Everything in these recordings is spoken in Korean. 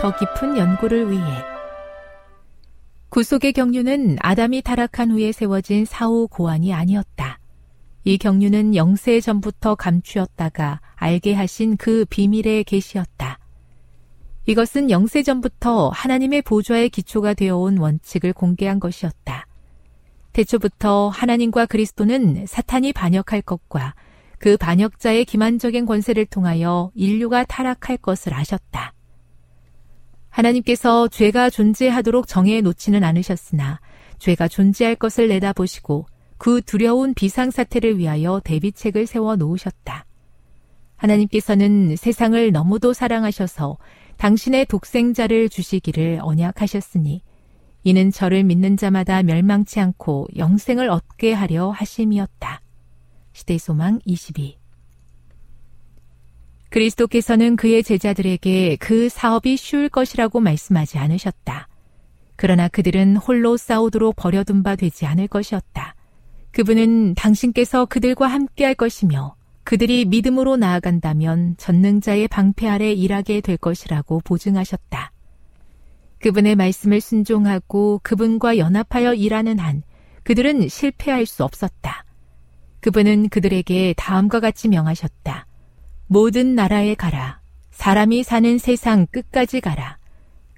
더 깊은 연구를 위해 구속의 경륜은 아담이 타락한 후에 세워진 사후 고안이 아니었다. 이 경륜은 영세 전부터 감추었다가 알게 하신 그 비밀의 계시였다. 이것은 영세 전부터 하나님의 보좌의 기초가 되어온 원칙을 공개한 것이었다. 태초부터 하나님과 그리스도는 사탄이 반역할 것과 그 반역자의 기만적인 권세를 통하여 인류가 타락할 것을 아셨다. 하나님께서 죄가 존재하도록 정해 놓지는 않으셨으나 죄가 존재할 것을 내다보시고 그 두려운 비상사태를 위하여 대비책을 세워 놓으셨다. 하나님께서는 세상을 너무도 사랑하셔서 당신의 독생자를 주시기를 언약하셨으니 이는 저를 믿는 자마다 멸망치 않고 영생을 얻게 하려 하심이었다. 시대 소망 22 그리스도께서는 그의 제자들에게 그 사업이 쉬울 것이라고 말씀하지 않으셨다. 그러나 그들은 홀로 싸우도록 버려둔 바 되지 않을 것이었다. 그분은 당신께서 그들과 함께 할 것이며 그들이 믿음으로 나아간다면 전능자의 방패 아래 일하게 될 것이라고 보증하셨다. 그분의 말씀을 순종하고 그분과 연합하여 일하는 한 그들은 실패할 수 없었다. 그분은 그들에게 다음과 같이 명하셨다. 모든 나라에 가라. 사람이 사는 세상 끝까지 가라.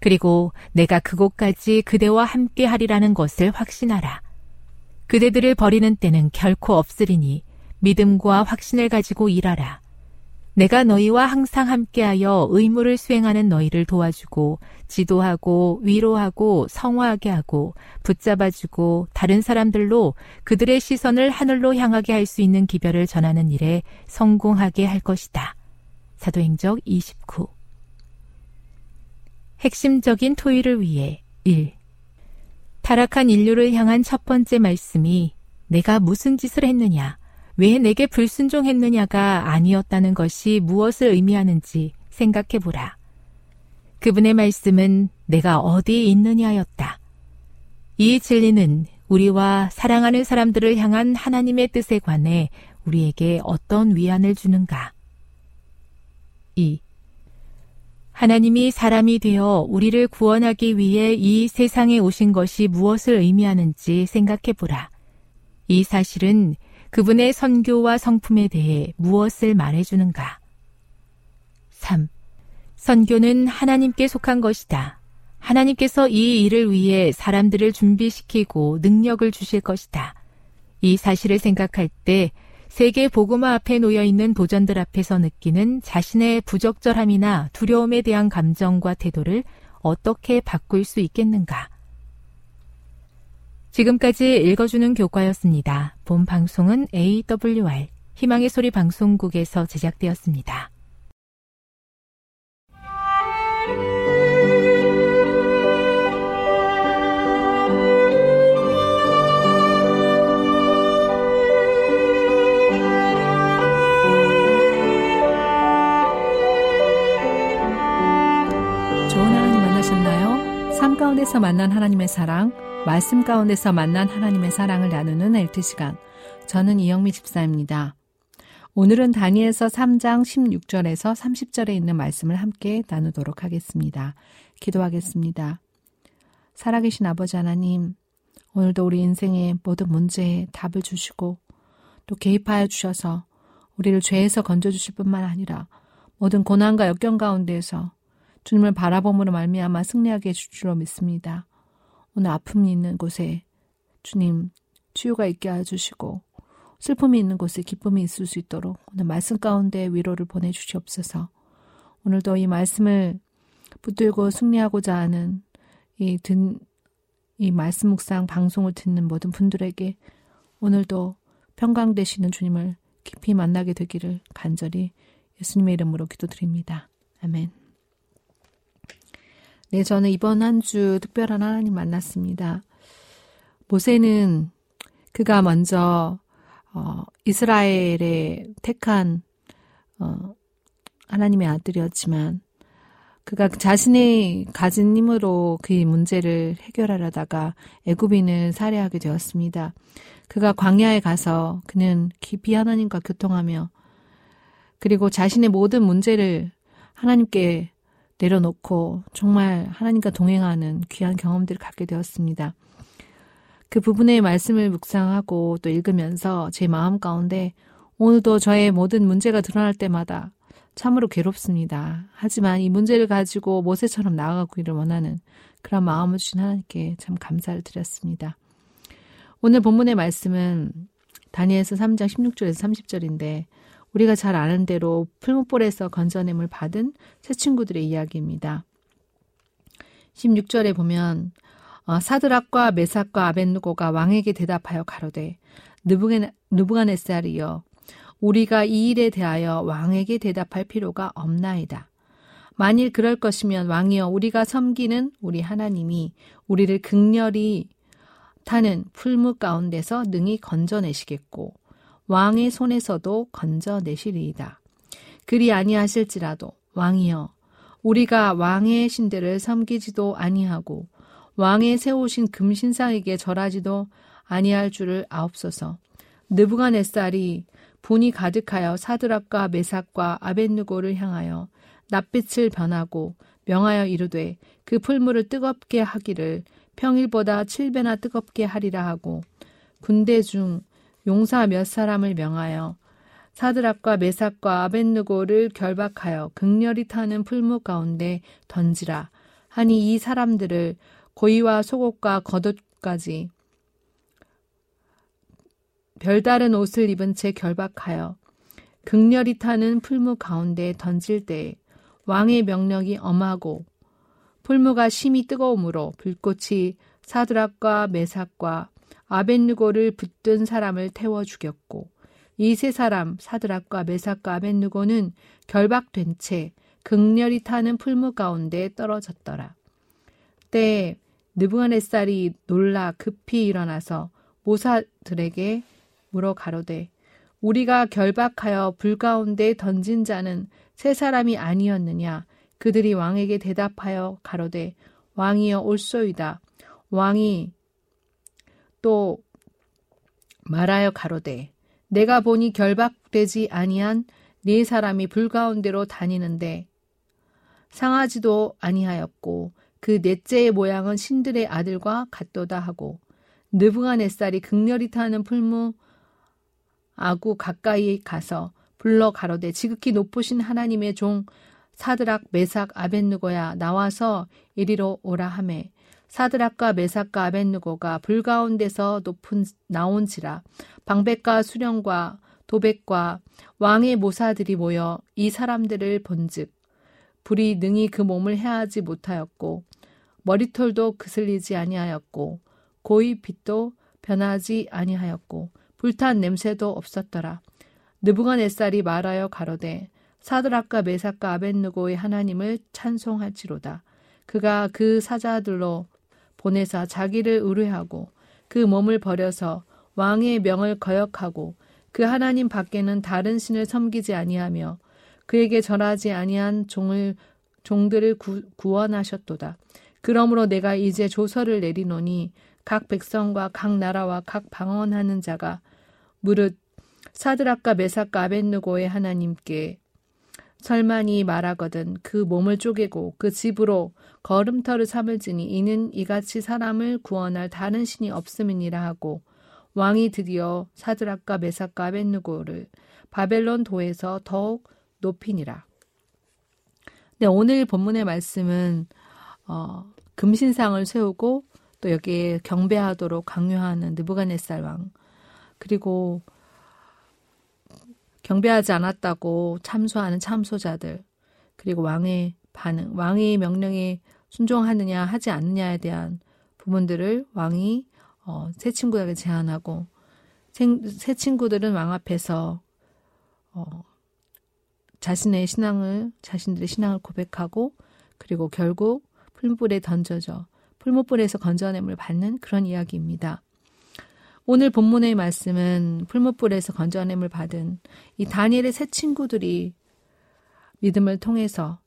그리고 내가 그곳까지 그대와 함께 하리라는 것을 확신하라. 그대들을 버리는 때는 결코 없으리니 믿음과 확신을 가지고 일하라. 내가 너희와 항상 함께하여 의무를 수행하는 너희를 도와주고 지도하고 위로하고 성화하게 하고 붙잡아주고 다른 사람들로 그들의 시선을 하늘로 향하게 할 수 있는 기별을 전하는 일에 성공하게 할 것이다. 사도행적 29 핵심적인 토의를 위해 1. 타락한 인류를 향한 첫 번째 말씀이 내가 무슨 짓을 했느냐, 왜 내게 불순종했느냐가 아니었다는 것이 무엇을 의미하는지 생각해 보라. 그분의 말씀은 내가 어디 있느냐였다. 이 진리는 우리와 사랑하는 사람들을 향한 하나님의 뜻에 관해 우리에게 어떤 위안을 주는가? 2. 하나님이 사람이 되어 우리를 구원하기 위해 이 세상에 오신 것이 무엇을 의미하는지 생각해 보라. 이 사실은 그분의 선교와 성품에 대해 무엇을 말해주는가? 3. 선교는 하나님께 속한 것이다. 하나님께서 이 일을 위해 사람들을 준비시키고 능력을 주실 것이다. 이 사실을 생각할 때 세계 복음화 앞에 놓여 있는 도전들 앞에서 느끼는 자신의 부적절함이나 두려움에 대한 감정과 태도를 어떻게 바꿀 수 있겠는가? 지금까지 읽어주는 교과였습니다. 본 방송은 AWR 희망의 소리 방송국에서 제작되었습니다. 가운데서 만난 하나님의 사랑, 말씀 가운데서 만난 하나님의 사랑을 나누는 엘트 시간. 저는 이영미 집사입니다. 오늘은 다니엘서 3장 16절에서 30절에 있는 말씀을 함께 나누도록 하겠습니다. 기도하겠습니다. 살아계신 아버지 하나님, 오늘도 우리 인생의 모든 문제에 답을 주시고 또 개입하여 주셔서 우리를 죄에서 건져주실 뿐만 아니라 모든 고난과 역경 가운데에서 주님을 바라봄으로 말미암아 승리하게 해줄 줄로 믿습니다. 오늘 아픔이 있는 곳에 주님 치유가 있게 해주시고 슬픔이 있는 곳에 기쁨이 있을 수 있도록 오늘 말씀 가운데 위로를 보내주시옵소서. 오늘도 이 말씀을 붙들고 승리하고자 하는 이, 든, 이 말씀 묵상 방송을 듣는 모든 분들에게 오늘도 평강 되시는 주님을 깊이 만나게 되기를 간절히 예수님의 이름으로 기도드립니다. 아멘. 네, 저는 이번 한 주 특별한 하나님 만났습니다. 모세는 그가 먼저 어, 이스라엘의 택한 어, 하나님의 아들이었지만 그가 자신의 가진 힘으로 그 문제를 해결하려다가 애굽인을 살해하게 되었습니다. 그가 광야에 가서 그는 깊이 하나님과 교통하며 그리고 자신의 모든 문제를 하나님께 내려놓고 정말 하나님과 동행하는 귀한 경험들을 갖게 되었습니다. 그 부분의 말씀을 묵상하고 또 읽으면서 제 마음 가운데 오늘도 저의 모든 문제가 드러날 때마다 참으로 괴롭습니다. 하지만 이 문제를 가지고 모세처럼 나아가기를 원하는 그런 마음을 주신 하나님께 참 감사를 드렸습니다. 오늘 본문의 말씀은 다니엘서 3장 16절에서 30절인데 우리가 잘 아는 대로 풀무볼에서 건져냄을 받은 새 친구들의 이야기입니다. 16절에 보면 어, 사드락과 메삭과 아벤누고가 왕에게 대답하여 가로되 느부갓네살이여 우리가 이 일에 대하여 왕에게 대답할 필요가 없나이다. 만일 그럴 것이면 왕이여 우리가 섬기는 우리 하나님이 우리를 극렬히 타는 풀무 가운데서 능히 건져내시겠고 왕의 손에서도 건져내시리이다. 그리 아니하실지라도 왕이여 우리가 왕의 신들을 섬기지도 아니하고 왕의 세우신 금신상에게 절하지도 아니할 줄을 아옵소서. 느부갓네살이 분이 가득하여 사드락과 메삭과 아벤누고를 향하여 낯빛을 변하고 명하여 이르되 그 풀물을 뜨겁게 하기를 평일보다 7배나 뜨겁게 하리라 하고 군대 중 용사 몇 사람을 명하여 사드락과 메삭과 아벤누고를 결박하여 극렬히 타는 풀무 가운데 던지라. 하니 이 사람들을 고의와 속옷과 겉옷까지 별다른 옷을 입은 채 결박하여 극렬히 타는 풀무 가운데 던질 때 왕의 명령이 엄하고 풀무가 심히 뜨거우므로 불꽃이 사드락과 메삭과 아벤누고를 붙든 사람을 태워 죽였고 이 세 사람 사드락과 메삭과 아벤누고는 결박된 채 극렬히 타는 풀무 가운데 떨어졌더라. 때 느부갓네살이 놀라 급히 일어나서 모사들에게 물어 가로되 우리가 결박하여 불 가운데 던진 자는 세 사람이 아니었느냐 그들이 왕에게 대답하여 가로되 왕이여 올소이다 왕이 또 말하여 가로되 내가 보니 결박되지 아니한 네 사람이 불 가운데로 다니는데 상하지도 아니하였고 그 넷째의 모양은 신들의 아들과 같도다 하고 느부갓네살이 극렬히 타는 풀무 아구 가까이 가서 불러 가로되 지극히 높으신 하나님의 종 사드락 메삭 아벤누고야 나와서 이리로 오라 하매 사드락과 메삭과 아벤누고가 불 가운데서 높은 나온지라 방백과 수령과 도백과 왕의 모사들이 모여 이 사람들을 본즉 불이 능히 그 몸을 해하지 못하였고 머리털도 그슬리지 아니하였고 고의 빛도 변하지 아니하였고 불탄 냄새도 없었더라. 느부갓네살이 말하여 가로되 사드락과 메삭과 아벤누고의 하나님을 찬송할지로다. 그가 그 사자들로 보내사 자기를 의뢰하고 그 몸을 버려서 왕의 명을 거역하고 그 하나님 밖에는 다른 신을 섬기지 아니하며 그에게 절하지 아니한 종을 종들을 구, 구원하셨도다. 그러므로 내가 이제 조서를 내리노니 각 백성과 각 나라와 각 방언하는 자가 무릇 사드락과 메삭과 아벤누고의 하나님께 설만이 말하거든 그 몸을 쪼개고 그 집으로 걸음터를 삼을지니 이는 이같이 사람을 구원할 다른 신이 없음이니라 하고 왕이 드디어 사드락과 메삭과 아벤누고를 바벨론 도에서 더욱 높이니라. 네, 오늘 본문의 말씀은 어, 금신상을 세우고 또 여기에 경배하도록 강요하는 느부갓네살 왕 그리고 경배하지 않았다고 참소하는 참소자들 그리고 왕의 반응 왕의 명령에 순종하느냐 하지 않느냐에 대한 부분들을 왕이 어, 새 친구에게 제안하고 새 친구들은 왕 앞에서 어, 자신의 신앙을 자신들의 신앙을 고백하고 그리고 결국 풀무불에 던져져 풀무불에서 건져냄을 받는 그런 이야기입니다. 오늘 본문의 말씀은 풀무불에서 건져냄을 받은 이 다니엘의 새 친구들이 믿음을 통해서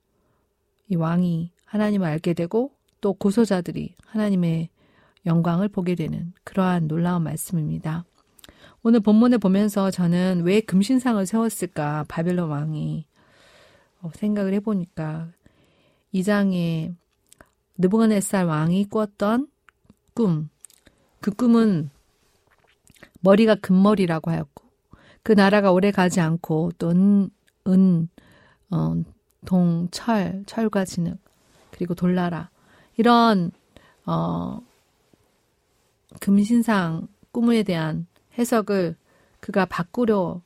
이 왕이 하나님을 알게 되고 또 고소자들이 하나님의 영광을 보게 되는 그러한 놀라운 말씀입니다. 오늘 본문을 보면서 저는 왜 금신상을 세웠을까 바벨론 왕이 어, 생각을 해보니까 이 장에 느부갓네살 왕이 꿨던 꿈, 그 꿈은 머리가 금머리라고 하였고 그 나라가 오래 가지 않고 또 은, 은, 어, 동, 철, 철과 진흙 그리고 돌나라 이런 어, 금신상 꿈에 대한 해석을 그가 바꾸려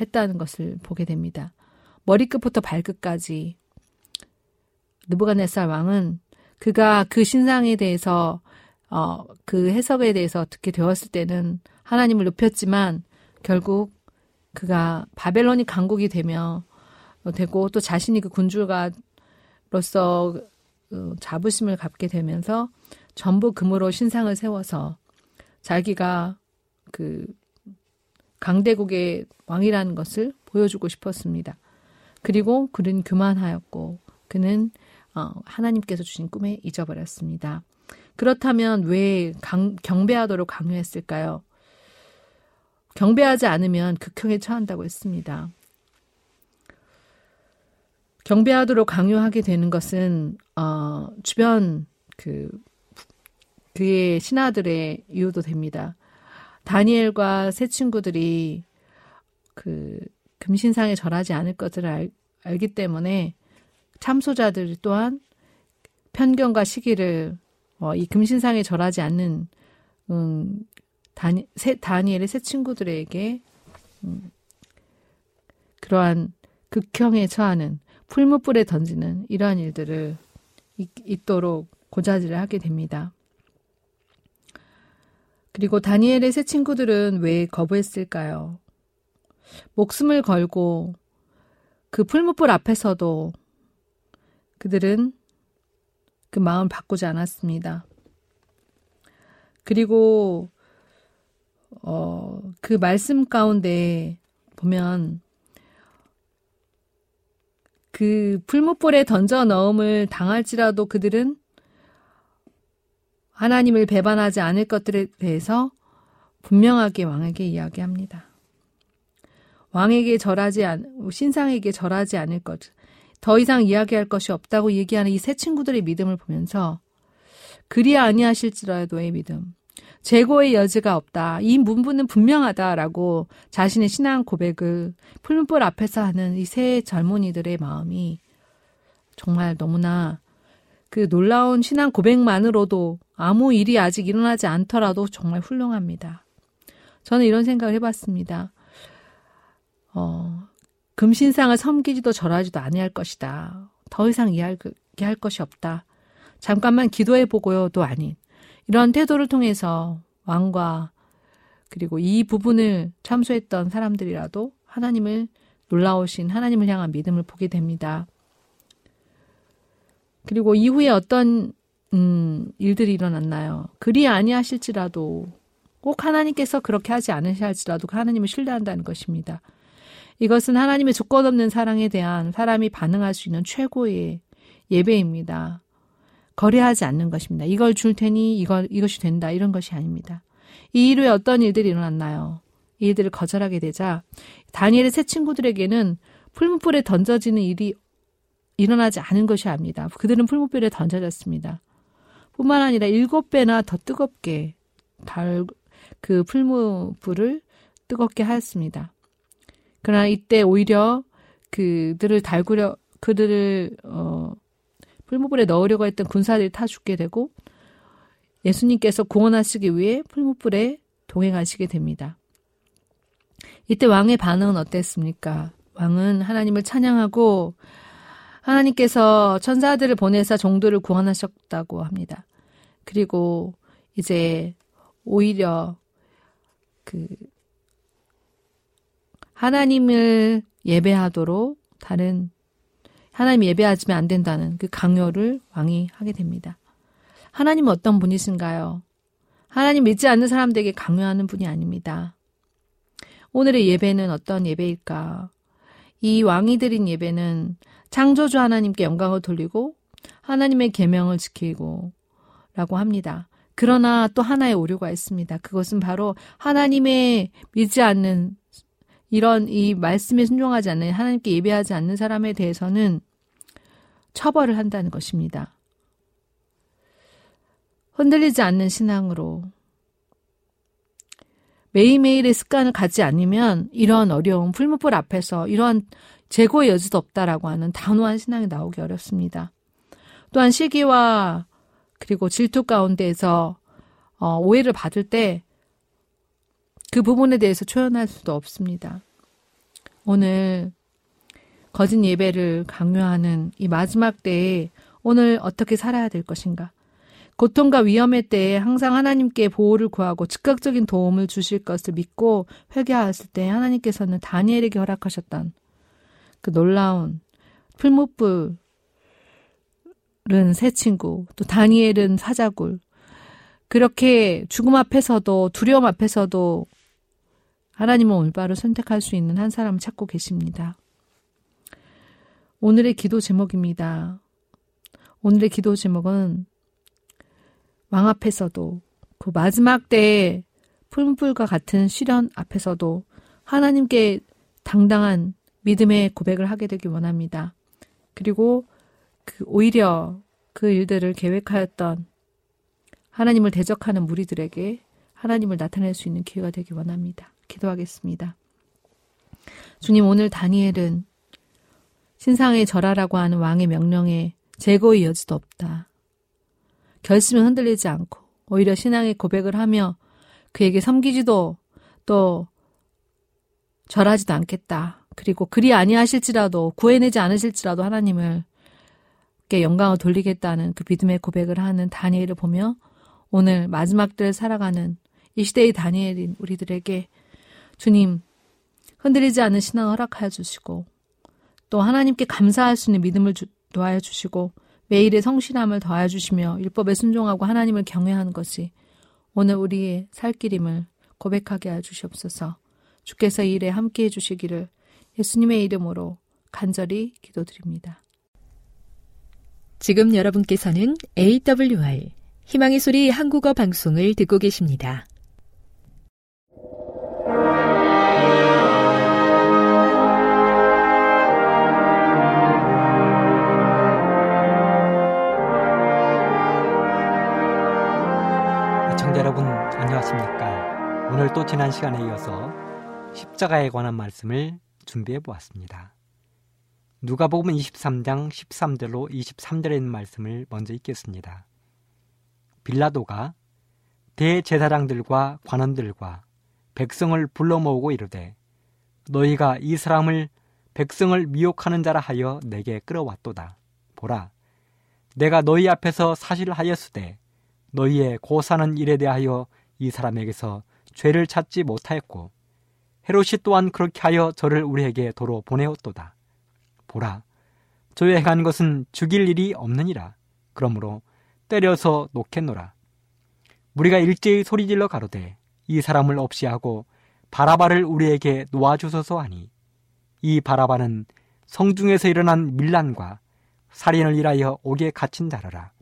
했다는 것을 보게 됩니다. 머리끝부터 발끝까지 느부갓네살 왕은 그가 그 신상에 대해서 어, 그 해석에 대해서 듣게 되었을 때는 하나님을 높였지만 결국 그가 바벨론이 강국이 되며 되고 또 자신이 그 군주가로서 어, 자부심을 갖게 되면서 전부 금으로 신상을 세워서 자기가 그 강대국의 왕이라는 것을 보여주고 싶었습니다. 그리고 그는 교만하였고 그는 어, 하나님께서 주신 꿈에 잊어버렸습니다. 그렇다면 왜 강, 경배하도록 강요했을까요? 경배하지 않으면 극형에 처한다고 했습니다. 경배하도록 강요하게 되는 것은 어, 주변 그 그의 신하들의 이유도 됩니다. 다니엘과 세 친구들이 그 금신상에 절하지 않을 것을 알, 알기 때문에 참소자들 또한 편견과 시기를 어, 이 금신상에 절하지 않는 음, 다니, 세, 다니엘의 새 친구들에게 음, 그러한 극형에 처하는 풀무불에 던지는 이러한 일들을 있, 있도록 고자질을 하게 됩니다. 그리고 다니엘의 새 친구들은 왜 거부했을까요? 목숨을 걸고 그 풀무불 앞에서도 그들은 그 마음 바꾸지 않았습니다. 그리고 어, 그 말씀 가운데 보면 그 풀무불에 던져 넣음을 당할지라도 그들은 하나님을 배반하지 않을 것들에 대해서 분명하게 왕에게 이야기합니다. 왕에게 절하지 않, 신상에게 절하지 않을 것, 더 이상 이야기할 것이 없다고 얘기하는 이 세 친구들의 믿음을 보면서 그리 아니하실지라도의 믿음, 재고의 여지가 없다. 이 문부는 분명하다라고 자신의 신앙 고백을 풀문불 앞에서 하는 이 세 젊은이들의 마음이 정말 너무나 그 놀라운 신앙 고백만으로도 아무 일이 아직 일어나지 않더라도 정말 훌륭합니다. 저는 이런 생각을 해봤습니다. 어, 금신상을 섬기지도 절하지도 아니할 것이다. 더 이상 이해할, 이해할 것이 없다. 잠깐만 기도해 보고요도 아닌 이런 태도를 통해서 왕과 그리고 이 부분을 참수했던 사람들이라도 하나님을 놀라우신 하나님을 향한 믿음을 보게 됩니다. 그리고 이후에 어떤 음, 일들이 일어났나요? 그리 아니하실지라도 꼭 하나님께서 그렇게 하지 않으실지라도 그 하나님을 신뢰한다는 것입니다. 이것은 하나님의 조건 없는 사랑에 대한 사람이 반응할 수 있는 최고의 예배입니다. 거래하지 않는 것입니다. 이걸 줄 테니 이걸 이것이 된다 이런 것이 아닙니다. 이 이후에 어떤 일들이 일어났나요? 이 일들을 거절하게 되자 다니엘의 새 친구들에게는 풀무불에 던져지는 일이 일어나지 않은 것이 압니다. 그들은 풀무불에 던져졌습니다. 뿐만 아니라 일곱 배나 더 뜨겁게 달, 그 풀무불을 뜨겁게 하였습니다. 그러나 이때 오히려 그들을 달구려, 그들을, 어, 풀무불에 넣으려고 했던 군사들이 타 죽게 되고 예수님께서 구원하시기 위해 풀무불에 동행하시게 됩니다. 이때 왕의 반응은 어땠습니까? 왕은 하나님을 찬양하고 하나님께서 천사들을 보내서 종들을 구원하셨다고 합니다. 그리고 이제 오히려 그 하나님을 예배하도록 다른 하나님 예배하지면 안 된다는 그 강요를 왕이 하게 됩니다. 하나님은 어떤 분이신가요? 하나님 믿지 않는 사람들에게 강요하는 분이 아닙니다. 오늘의 예배는 어떤 예배일까? 이 왕이 드린 예배는 창조주 하나님께 영광을 돌리고 하나님의 계명을 지키고 라고 합니다. 그러나 또 하나의 오류가 있습니다. 그것은 바로 하나님의 믿지 않는 이런 이 말씀에 순종하지 않는 하나님께 예배하지 않는 사람에 대해서는 처벌을 한다는 것입니다. 흔들리지 않는 신앙으로 매일매일의 습관을 갖지 않으면 이러한 어려움, 풀무불 앞에서 이러한 재고의 여지도 없다라고 하는 단호한 신앙이 나오기 어렵습니다. 또한 시기와 그리고 질투 가운데에서 어, 오해를 받을 때 그 부분에 대해서 초연할 수도 없습니다. 오늘 거짓 예배를 강요하는 이 마지막 때에 오늘 어떻게 살아야 될 것인가? 고통과 위험의 때에 항상 하나님께 보호를 구하고 즉각적인 도움을 주실 것을 믿고 회개하였을 때 하나님께서는 다니엘에게 허락하셨던 그 놀라운 풀무불은 새 친구, 또 다니엘은 사자굴. 그렇게 죽음 앞에서도 두려움 앞에서도 하나님은 올바로 선택할 수 있는 한 사람을 찾고 계십니다. 오늘의 기도 제목입니다. 오늘의 기도 제목은 왕 앞에서도 그 마지막 때의 풀물과 같은 시련 앞에서도 하나님께 당당한 믿음의 고백을 하게 되기 원합니다. 그리고 그 오히려 그 일들을 계획하였던 하나님을 대적하는 무리들에게 하나님을 나타낼 수 있는 기회가 되기 원합니다. 기도하겠습니다. 주님, 오늘 다니엘은 신상의 절하라고 하는 왕의 명령에 제거의 여지도 없다. 결심은 흔들리지 않고 오히려 신앙의 고백을 하며 그에게 섬기지도 또 절하지도 않겠다. 그리고 그리 아니하실지라도 구해내지 않으실지라도 하나님을 께 영광을 돌리겠다는 그 믿음의 고백을 하는 다니엘을 보며 오늘 마지막 때를 살아가는 이 시대의 다니엘인 우리들에게 주님, 흔들리지 않는 신앙을 허락하여 주시고, 또 하나님께 감사할 수 있는 믿음을 주, 도하여 주시고, 매일의 성실함을 더하여 주시며, 율법에 순종하고 하나님을 경외하는 것이 오늘 우리의 살 길임을 고백하게 하여 주시옵소서. 주께서 이 일에 함께 해 주시기를 예수님의 이름으로 간절히 기도드립니다. 지금 여러분께서는 AWR 희망의 소리 한국어 방송을 듣고 계십니다. 안녕하십니까? 오늘 또 지난 시간에 이어서 십자가에 관한 말씀을 준비해 보았습니다. 누가복음 23장 13절로 23절에 있는 말씀을 먼저 읽겠습니다. 빌라도가 대제사장들과 관원들과 백성을 불러 모으고 이르되 너희가 이 사람을 백성을 미혹하는 자라 하여 내게 끌어왔도다. 보라, 내가 너희 앞에서 사실하였으되 너희의 고사는 일에 대하여 이 사람에게서 죄를 찾지 못하였고 헤롯이 또한 그렇게 하여 저를 우리에게 도로 보내었도다. 보라, 저의 행한 것은 죽일 일이 없느니라. 그러므로 때려서 놓겠노라. 우리가 일제히 소리질러 가로되 이 사람을 없이 하고 바라바를 우리에게 놓아주소서 하니 이 바라바는 성중에서 일어난 밀란과 살인을 일하여 옥에 갇힌 자라라.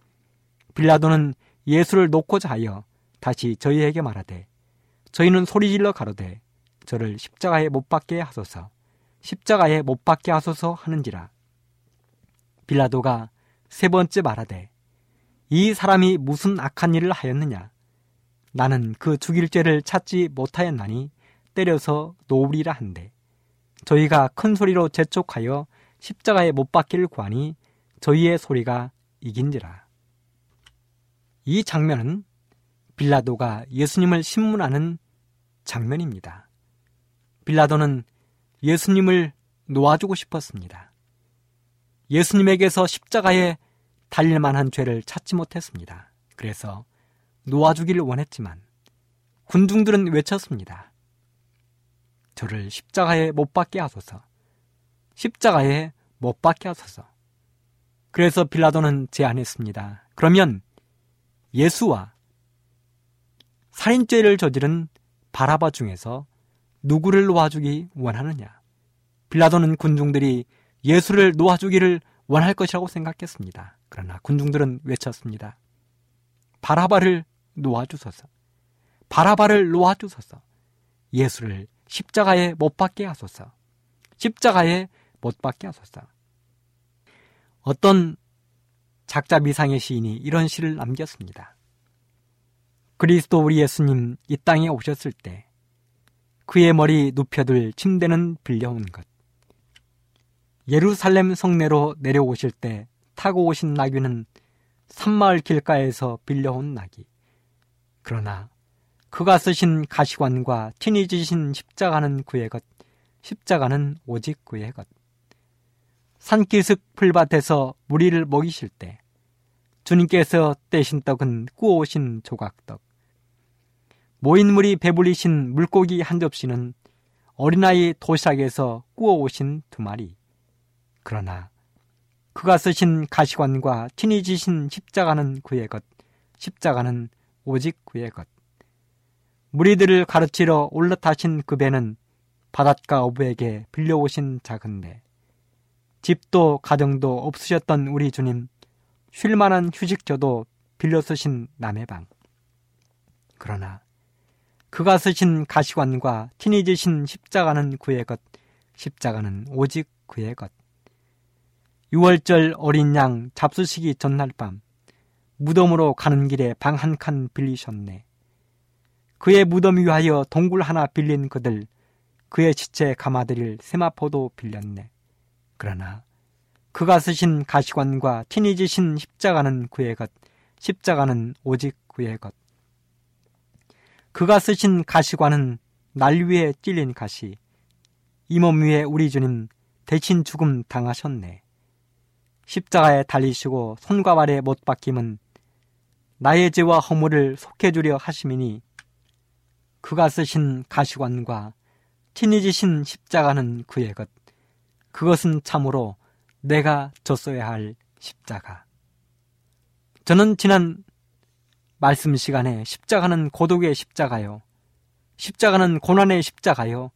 빌라도는 예수를 놓고자 하여 다시 저희에게 말하되 저희는 소리질러 가로되 저를 십자가에 못 박게 하소서 십자가에 못 박게 하소서 하는지라. 빌라도가 세 번째 말하되 이 사람이 무슨 악한 일을 하였느냐? 나는 그 죽일 죄를 찾지 못하였나니 때려서 놓으리라 한데 저희가 큰 소리로 재촉하여 십자가에 못 박기를 구하니 저희의 소리가 이긴지라. 이 장면은 빌라도가 예수님을 신문하는 장면입니다. 빌라도는 예수님을 놓아주고 싶었습니다. 예수님에게서 십자가에 달릴 만한 죄를 찾지 못했습니다. 그래서 놓아주기를 원했지만 군중들은 외쳤습니다. 저를 십자가에 못 박게 하소서. 십자가에 못 박게 하소서. 그래서 빌라도는 제안했습니다. 그러면 예수와 살인죄를 저지른 바라바 중에서 누구를 놓아주기 원하느냐? 빌라도는 군중들이 예수를 놓아주기를 원할 것이라고 생각했습니다. 그러나 군중들은 외쳤습니다. 바라바를 놓아주소서. 바라바를 놓아주소서. 예수를 십자가에 못 박게 하소서. 십자가에 못 박게 하소서. 어떤 작자 미상의 시인이 이런 시를 남겼습니다. 그리스도 우리 예수님 이 땅에 오셨을 때 그의 머리 눕혀둘 침대는 빌려온 것. 예루살렘 성내로 내려오실 때 타고 오신 나귀는 산마을 길가에서 빌려온 나귀. 그러나 그가 쓰신 가시관과 친히 지신 십자가는 그의 것, 십자가는 오직 그의 것. 산기슭 풀밭에서 무리를 먹이실 때 주님께서 떼신 떡은 구워오신 조각떡. 모인 물이 배불리신 물고기 한 접시는 어린아이 도시락에서 구워오신 두 마리. 그러나 그가 쓰신 가시관과 친히 지신 십자가는 그의 것, 십자가는 오직 그의 것. 무리들을 가르치러 올라타신 그 배는 바닷가 어부에게 빌려오신 작은 배. 집도 가정도 없으셨던 우리 주님, 쉴만한 휴식처도 빌려 쓰신 남의 방. 그러나 그가 쓰신 가시관과 친히 지신 십자가는 그의 것, 십자가는 오직 그의 것. 6월절 어린 양 잡수시기 전날 밤 무덤으로 가는 길에 방 한 칸 빌리셨네. 그의 무덤 위하여 동굴 하나 빌린 그들 그의 시체 감아드릴 세마포도 빌렸네. 그러나 그가 쓰신 가시관과 친히 지신 십자가는 그의 것, 십자가는 오직 그의 것. 그가 쓰신 가시관은 날 위에 찔린 가시, 이 몸 위에 우리 주님 대신 죽음 당하셨네. 십자가에 달리시고 손과 발에 못 박힘은 나의 죄와 허물을 속해주려 하심이니 그가 쓰신 가시관과 친히 지신 십자가는 그의 것. 그것은 참으로 내가 졌어야 할 십자가. 저는 지난 말씀 시간에 십자가는 고독의 십자가요. 십자가는 고난의 십자가요.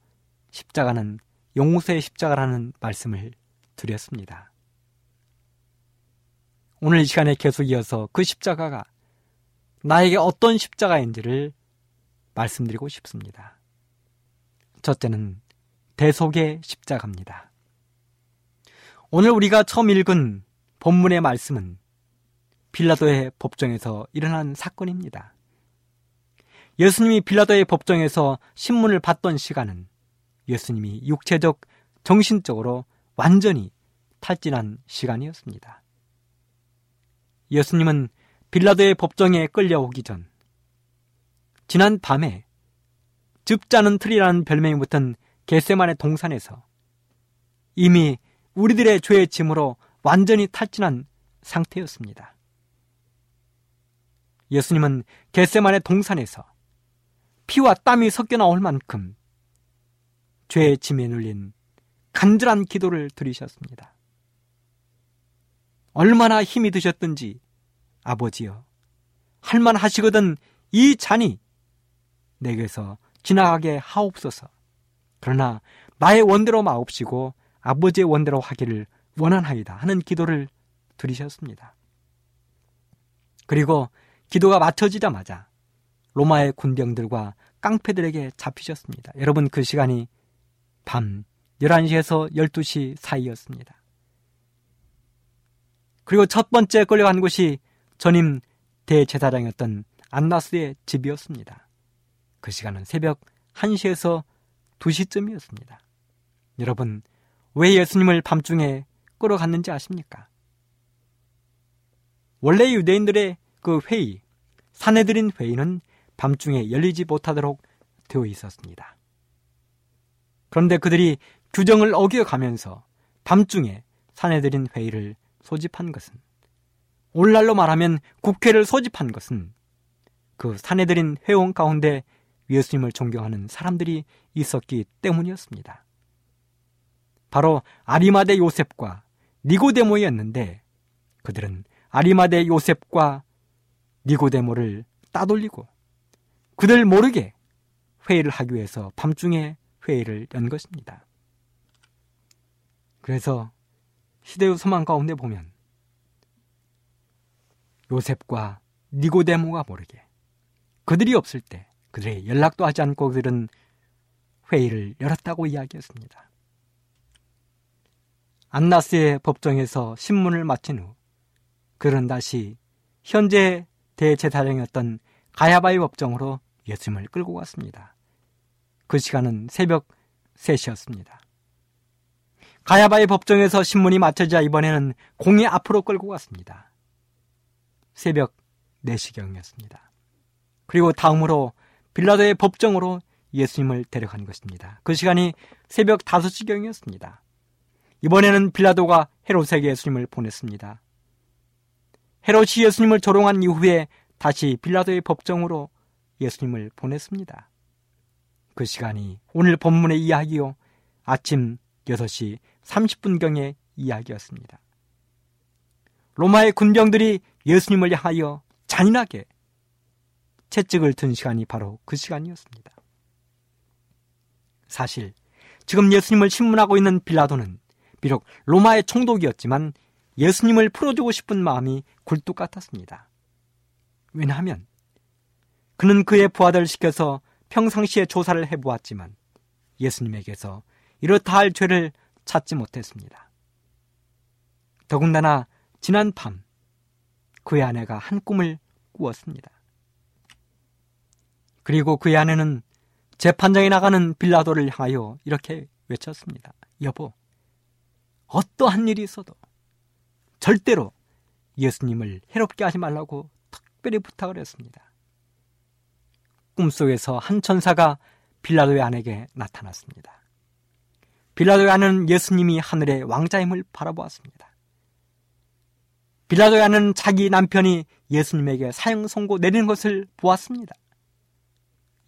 십자가는 용서의 십자가라는 말씀을 드렸습니다. 오늘 이 시간에 계속 이어서 그 십자가가 나에게 어떤 십자가인지를 말씀드리고 싶습니다. 첫째는 대속의 십자가입니다. 오늘 우리가 처음 읽은 본문의 말씀은 빌라도의 법정에서 일어난 사건입니다. 예수님이 빌라도의 법정에서 신문을 받던 시간은 예수님이 육체적, 정신적으로 완전히 탈진한 시간이었습니다. 예수님은 빌라도의 법정에 끌려오기 전 지난 밤에 즙자는 틀이라는 별명이 붙은 겟세만의 동산에서 이미 우리들의 죄의 짐으로 완전히 탈진한 상태였습니다. 예수님은 겟세만의 동산에서 피와 땀이 섞여 나올 만큼 죄의 짐에 눌린 간절한 기도를 드리셨습니다. 얼마나 힘이 드셨든지 아버지여 할만 하시거든 이 잔이 내게서 지나가게 하옵소서. 그러나 나의 원대로 마옵시고 아버지의 원대로 하기를 원한하이다 하는 기도를 드리셨습니다. 그리고 기도가 맞춰지자마자 로마의 군병들과 깡패들에게 잡히셨습니다. 여러분 그 시간이 밤 11시에서 12시 사이였습니다. 그리고 첫 번째 끌려간 곳이 전임 대제사장이었던 안나스의 집이었습니다. 그 시간은 새벽 1시에서 2시쯤이었습니다. 여러분, 왜 예수님을 밤중에 끌어갔는지 아십니까? 원래 유대인들의 그 회의, 사내들인 회의는 밤중에 열리지 못하도록 되어 있었습니다. 그런데 그들이 규정을 어겨가면서 밤중에 사내들인 회의를 소집한 것은 오늘날로 말하면 국회를 소집한 것은 그 사내들인 회원 가운데 예수님을 존경하는 사람들이 있었기 때문이었습니다. 바로 아리마대 요셉과 니고데모였는데 그들은 아리마대 요셉과 니고데모를 따돌리고 그들 모르게 회의를 하기 위해서 밤중에 회의를 연 것입니다. 그래서 시대의 소망 가운데 보면 요셉과 니고데모가 모르게 그들이 없을 때 그들의 연락도 하지 않고 그들은 회의를 열었다고 이야기했습니다. 안나스의 법정에서 신문을 마친 후 그는 다시 현재 대제사장이었던 가야바의 법정으로 예수님을 끌고 갔습니다. 그 시간은 새벽 3시였습니다. 가야바의 법정에서 신문이 맞춰지자 이번에는 공의 앞으로 끌고 갔습니다. 새벽 4시경이었습니다. 그리고 다음으로 빌라도의 법정으로 예수님을 데려간 것입니다. 그 시간이 새벽 5시경이었습니다. 이번에는 빌라도가 헤롯에게 예수님을 보냈습니다. 헤롯이 예수님을 조롱한 이후에 다시 빌라도의 법정으로 예수님을 보냈습니다. 그 시간이 오늘 본문의 이야기요. 아침 6시 30분경의 이야기였습니다. 로마의 군병들이 예수님을 향하여 잔인하게 채찍을 든 시간이 바로 그 시간이었습니다. 사실 지금 예수님을 신문하고 있는 빌라도는 비록 로마의 총독이었지만 예수님을 풀어주고 싶은 마음이 굴뚝 같았습니다. 왜냐하면 그는 그의 부하들을 시켜서 평상시에 조사를 해보았지만 예수님에게서 이렇다 할 죄를 찾지 못했습니다. 더군다나 지난 밤 그의 아내가 한 꿈을 꾸었습니다. 그리고 그의 아내는 재판장에 나가는 빌라도를 향하여 이렇게 외쳤습니다. 여보, 어떠한 일이 있어도 절대로 예수님을 해롭게 하지 말라고 특별히 부탁을 했습니다. 꿈속에서 한 천사가 빌라도의 아내에게 나타났습니다. 빌라도의 아내는 예수님이 하늘의 왕자임을 바라보았습니다. 빌라도의 아내는 자기 남편이 예수님에게 사형 선고 내리는 것을 보았습니다.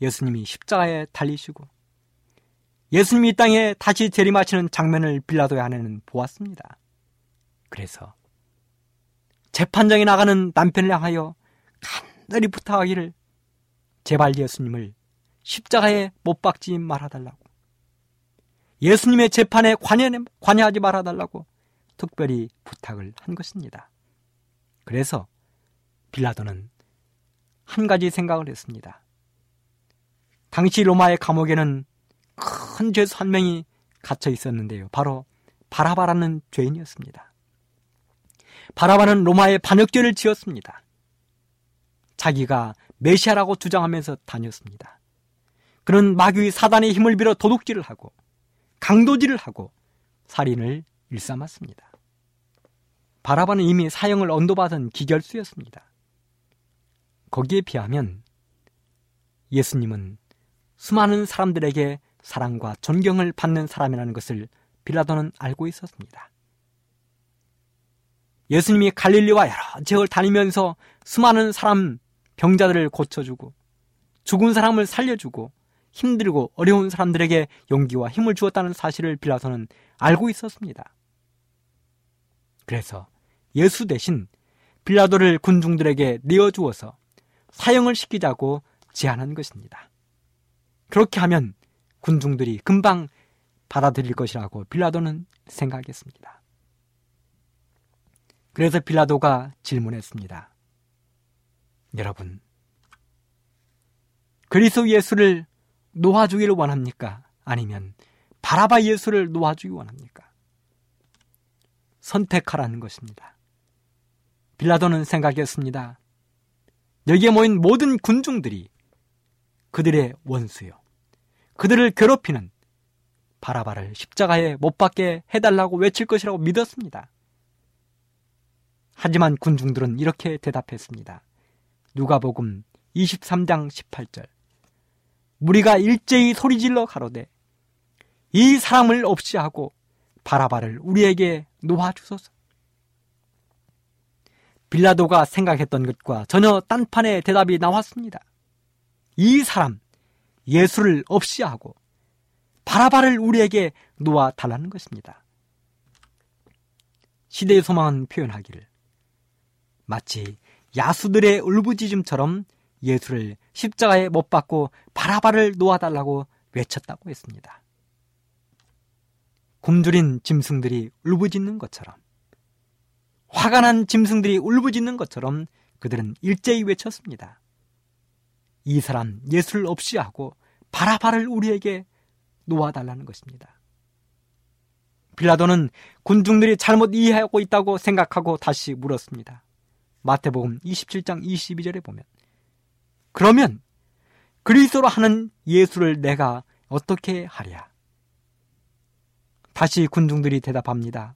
예수님이 십자가에 달리시고 예수님이 땅에 다시 재림하시는 장면을 빌라도의 아내는 보았습니다. 그래서 재판장에 나가는 남편을 향하여 간절히 부탁하기를 제발 예수님을 십자가에 못 박지 말아달라고 예수님의 재판에 관여, 관여하지 말아달라고 특별히 부탁을 한 것입니다. 그래서 빌라도는 한 가지 생각을 했습니다. 당시 로마의 감옥에는 큰 죄수 한 명이 갇혀 있었는데요. 바로 바라바라는 죄인이었습니다. 바라바는 로마의 반역죄를 지었습니다. 자기가 메시아라고 주장하면서 다녔습니다. 그는 마귀의 사단의 힘을 빌어 도둑질을 하고 강도질을 하고 살인을 일삼았습니다. 바라바는 이미 사형을 언도받은 기결수였습니다. 거기에 비하면 예수님은 수많은 사람들에게 사랑과 존경을 받는 사람이라는 것을 빌라도는 알고 있었습니다. 예수님이 갈릴리와 여러 지역을 다니면서 수많은 사람 병자들을 고쳐주고 죽은 사람을 살려주고 힘들고 어려운 사람들에게 용기와 힘을 주었다는 사실을 빌라도는 알고 있었습니다. 그래서 예수 대신 빌라도를 군중들에게 내어주어서 사형을 시키자고 제안한 것입니다. 그렇게 하면 군중들이 금방 받아들일 것이라고 빌라도는 생각했습니다. 그래서 빌라도가 질문했습니다. 여러분, 그리스도 예수를 놓아주기를 원합니까? 아니면 바라바 예수를 놓아주기 원합니까? 선택하라는 것입니다. 빌라도는 생각했습니다. 여기에 모인 모든 군중들이 그들의 원수요. 그들을 괴롭히는 바라바를 십자가에 못 박게 해달라고 외칠 것이라고 믿었습니다. 하지만 군중들은 이렇게 대답했습니다. 누가복음 23장 18절. 무리가 일제히 소리질러 가로되 이 사람을 없이 하고 바라바를 우리에게 놓아 주소서. 빌라도가 생각했던 것과 전혀 딴판의 대답이 나왔습니다. 이 사람 예수를 없이 하고 바라바를 우리에게 놓아 달라는 것입니다. 시대의 소망은 표현하기를 마치 야수들의 울부짖음처럼 예수를 십자가에 못 박고 바라바를 놓아달라고 외쳤다고 했습니다. 굶주린 짐승들이 울부짖는 것처럼 화가 난 짐승들이 울부짖는 것처럼 그들은 일제히 외쳤습니다. 이 사람 예수를 없이 하고 바라바를 우리에게 놓아달라는 것입니다. 빌라도는 군중들이 잘못 이해하고 있다고 생각하고 다시 물었습니다. 마태복음 27장 22절에 보면 그러면 그리스도로 하는 예수를 내가 어떻게 하랴? 다시 군중들이 대답합니다.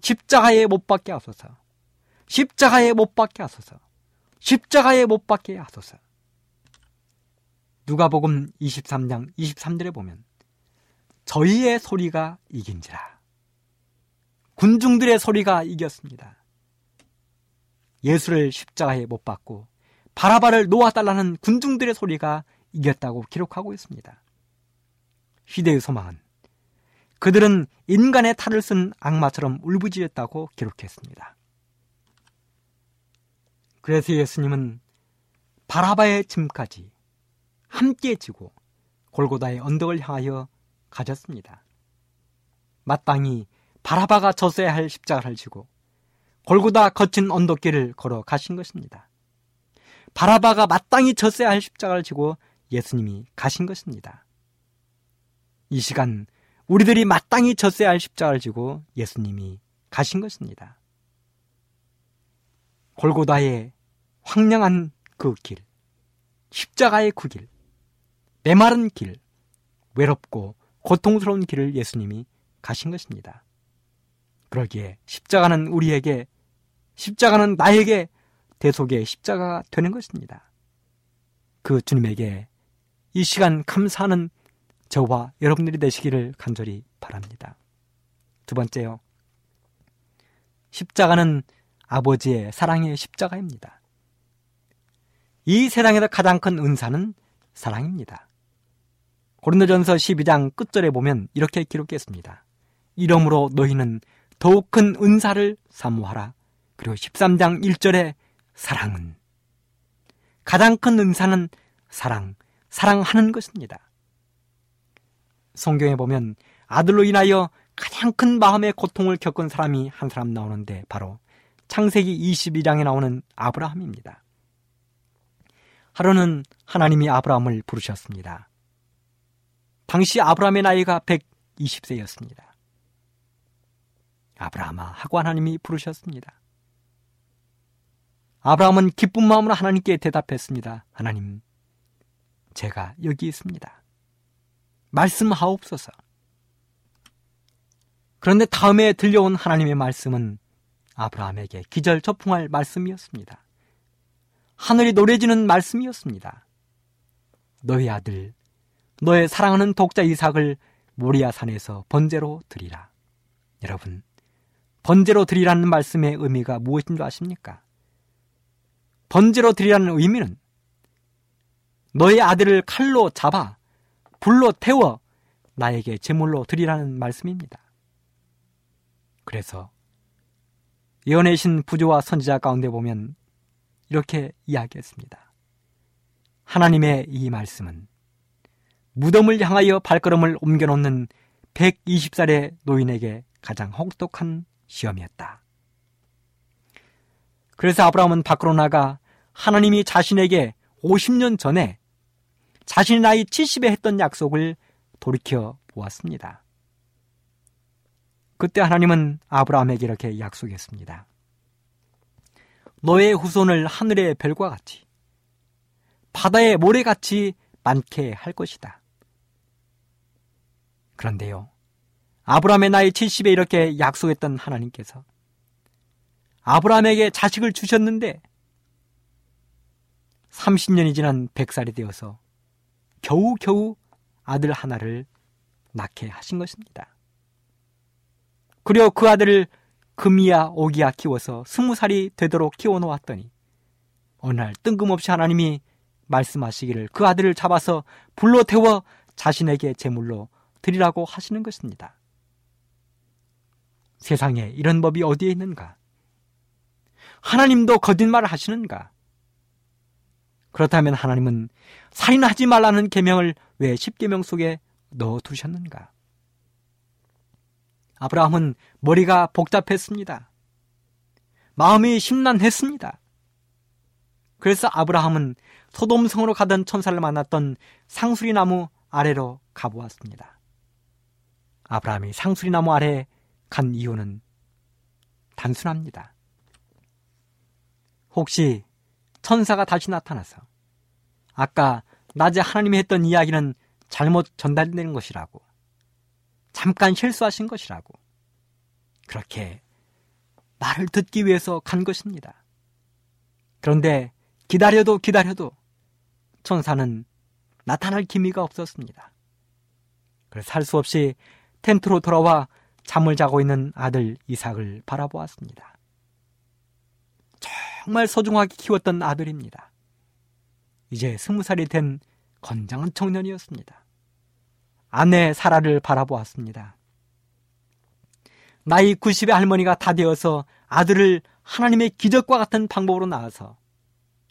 십자가에 못 박게 하소서. 십자가에 못 박게 하소서. 십자가에 못 박게 하소서. 누가복음 23장 23절에 보면 저희의 소리가 이긴지라. 군중들의 소리가 이겼습니다. 예수를 십자가에 못 박고 바라바를 놓아달라는 군중들의 소리가 이겼다고 기록하고 있습니다. 시대의 소망은 그들은 인간의 탈을 쓴 악마처럼 울부짖었다고 기록했습니다. 그래서 예수님은 바라바의 짐까지 함께 지고 골고다의 언덕을 향하여 가졌습니다. 마땅히 바라바가 졌어야 할 십자가를 지고 골고다 거친 언덕길을 걸어 가신 것입니다. 바라바가 마땅히 졌어야 할 십자가를 지고 예수님이 가신 것입니다. 이 시간 우리들이 마땅히 졌어야 할 십자가를 지고 예수님이 가신 것입니다. 골고다의 황량한 그 길, 십자가의 그 길, 메마른 길, 외롭고 고통스러운 길을 예수님이 가신 것입니다. 그러기에 십자가는 우리에게, 십자가는 나에게 대속의 십자가가 되는 것입니다. 그 주님에게 이 시간 감사하는 저와 여러분들이 되시기를 간절히 바랍니다. 두 번째요. 십자가는 아버지의 사랑의 십자가입니다. 이 세상에서 가장 큰 은사는 사랑입니다. 고린도전서 12장 끝절에 보면 이렇게 기록했습니다. 이러므로 너희는 더욱 큰 은사를 사모하라. 그리고 13장 1절에 사랑은 가장 큰 은사는 사랑, 사랑하는 것입니다. 성경에 보면 아들로 인하여 가장 큰 마음의 고통을 겪은 사람이 한 사람 나오는데 바로 창세기 22장에 나오는 아브라함입니다. 하루는 하나님이 아브라함을 부르셨습니다. 당시 아브라함의 나이가 120세였습니다. 아브라함아 하고 하나님이 부르셨습니다. 아브라함은 기쁜 마음으로 하나님께 대답했습니다. 하나님, 제가 여기 있습니다. 말씀하옵소서. 그런데 다음에 들려온 하나님의 말씀은 아브라함에게 기절 초풍할 말씀이었습니다. 하늘이 노래지는 말씀이었습니다. 너의 아들, 너의 사랑하는 독자 이삭을 모리아 산에서 번제로 드리라. 여러분, 번제로 드리라는 말씀의 의미가 무엇인 줄 아십니까? 번제로 드리라는 의미는 너의 아들을 칼로 잡아 불로 태워 나에게 제물로 드리라는 말씀입니다. 그래서 예언의 신 부조와 선지자 가운데 보면 이렇게 이야기했습니다. 하나님의 이 말씀은 무덤을 향하여 발걸음을 옮겨놓는 120살의 노인에게 가장 혹독한 시험이었다. 그래서 아브라함은 밖으로 나가 하나님이 자신에게 50년 전에 자신의 나이 70에 했던 약속을 돌이켜 보았습니다. 그때 하나님은 아브라함에게 이렇게 약속했습니다. 너의 후손을 하늘의 별과 같이 바다의 모래같이 많게 할 것이다. 그런데요. 아브라함의 나이 70에 이렇게 약속했던 하나님께서 아브라함에게 자식을 주셨는데 30년이 지난 100살이 되어서 겨우겨우 아들 하나를 낳게 하신 것입니다. 그리고 그 아들을 금이야 오기야 키워서 스무 살이 되도록 키워놓았더니 어느 날 뜬금없이 하나님이 말씀하시기를 그 아들을 잡아서 불로 태워 자신에게 제물로 드리라고 하시는 것입니다. 세상에 이런 법이 어디에 있는가? 하나님도 거짓말을 하시는가? 그렇다면 하나님은 살인하지 말라는 계명을 왜 십계명 속에 넣어 두셨는가? 아브라함은 머리가 복잡했습니다. 마음이 심란했습니다. 그래서 아브라함은 소돔성으로 가던 천사를 만났던 상수리 나무 아래로 가보았습니다. 아브라함이 상수리 나무 아래 간 이유는 단순합니다. 혹시 천사가 다시 나타나서 아까 낮에 하나님이 했던 이야기는 잘못 전달된 것이라고 잠깐 실수하신 것이라고 그렇게 말을 듣기 위해서 간 것입니다. 그런데 기다려도 기다려도 천사는 나타날 기미가 없었습니다. 그래서 할 수 없이 텐트로 돌아와 잠을 자고 있는 아들 이삭을 바라보았습니다. 정말 소중하게 키웠던 아들입니다. 이제 스무 살이 된 건장한 청년이었습니다. 아내 사라를 바라보았습니다. 나이 90의 할머니가 다 되어서 아들을 하나님의 기적과 같은 방법으로 낳아서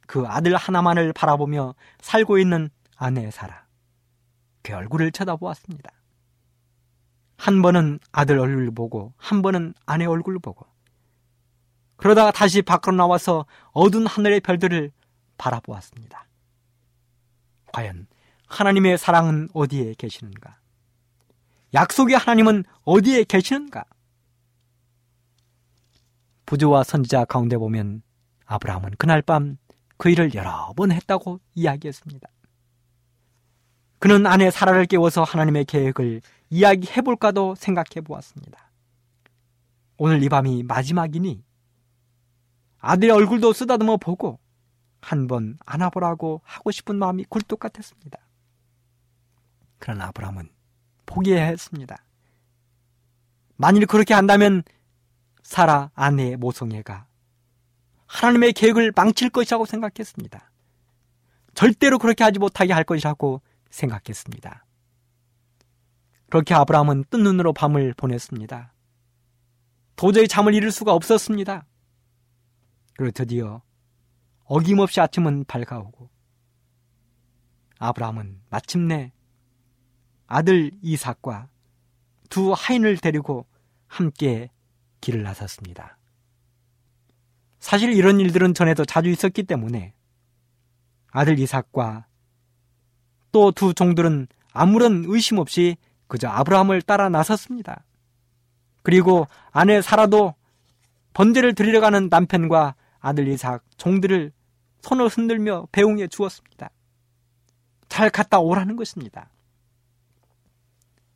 그 아들 하나만을 바라보며 살고 있는 아내 사라. 그 얼굴을 쳐다보았습니다. 한 번은 아들 얼굴을 보고 한 번은 아내 얼굴을 보고 그러다가 다시 밖으로 나와서 어두운 하늘의 별들을 바라보았습니다. 과연 하나님의 사랑은 어디에 계시는가? 약속의 하나님은 어디에 계시는가? 부조와 선지자 가운데 보면 아브라함은 그날 밤 그 일을 여러 번 했다고 이야기했습니다. 그는 아내 사라를 깨워서 하나님의 계획을 이야기해 볼까도 생각해 보았습니다. 오늘 이 밤이 마지막이니 아들의 얼굴도 쓰다듬어 보고 한 번 안아보라고 하고 싶은 마음이 굴뚝 같았습니다. 그러나 아브라함은 포기해야 했습니다. 만일 그렇게 한다면 사라 아내의 모성애가 하나님의 계획을 망칠 것이라고 생각했습니다. 절대로 그렇게 하지 못하게 할 것이라고 생각했습니다. 그렇게 아브라함은 뜬 눈으로 밤을 보냈습니다. 도저히 잠을 이룰 수가 없었습니다. 그리고 드디어 어김없이 아침은 밝아오고 아브라함은 마침내 아들 이삭과 두 하인을 데리고 함께 길을 나섰습니다. 사실 이런 일들은 전에도 자주 있었기 때문에 아들 이삭과 또 두 종들은 아무런 의심 없이 그저 아브라함을 따라 나섰습니다. 그리고 아내 사라도 번제를 드리러 가는 남편과 아들 이삭 종들을 손을 흔들며 배웅해 주었습니다. 잘 갔다 오라는 것입니다.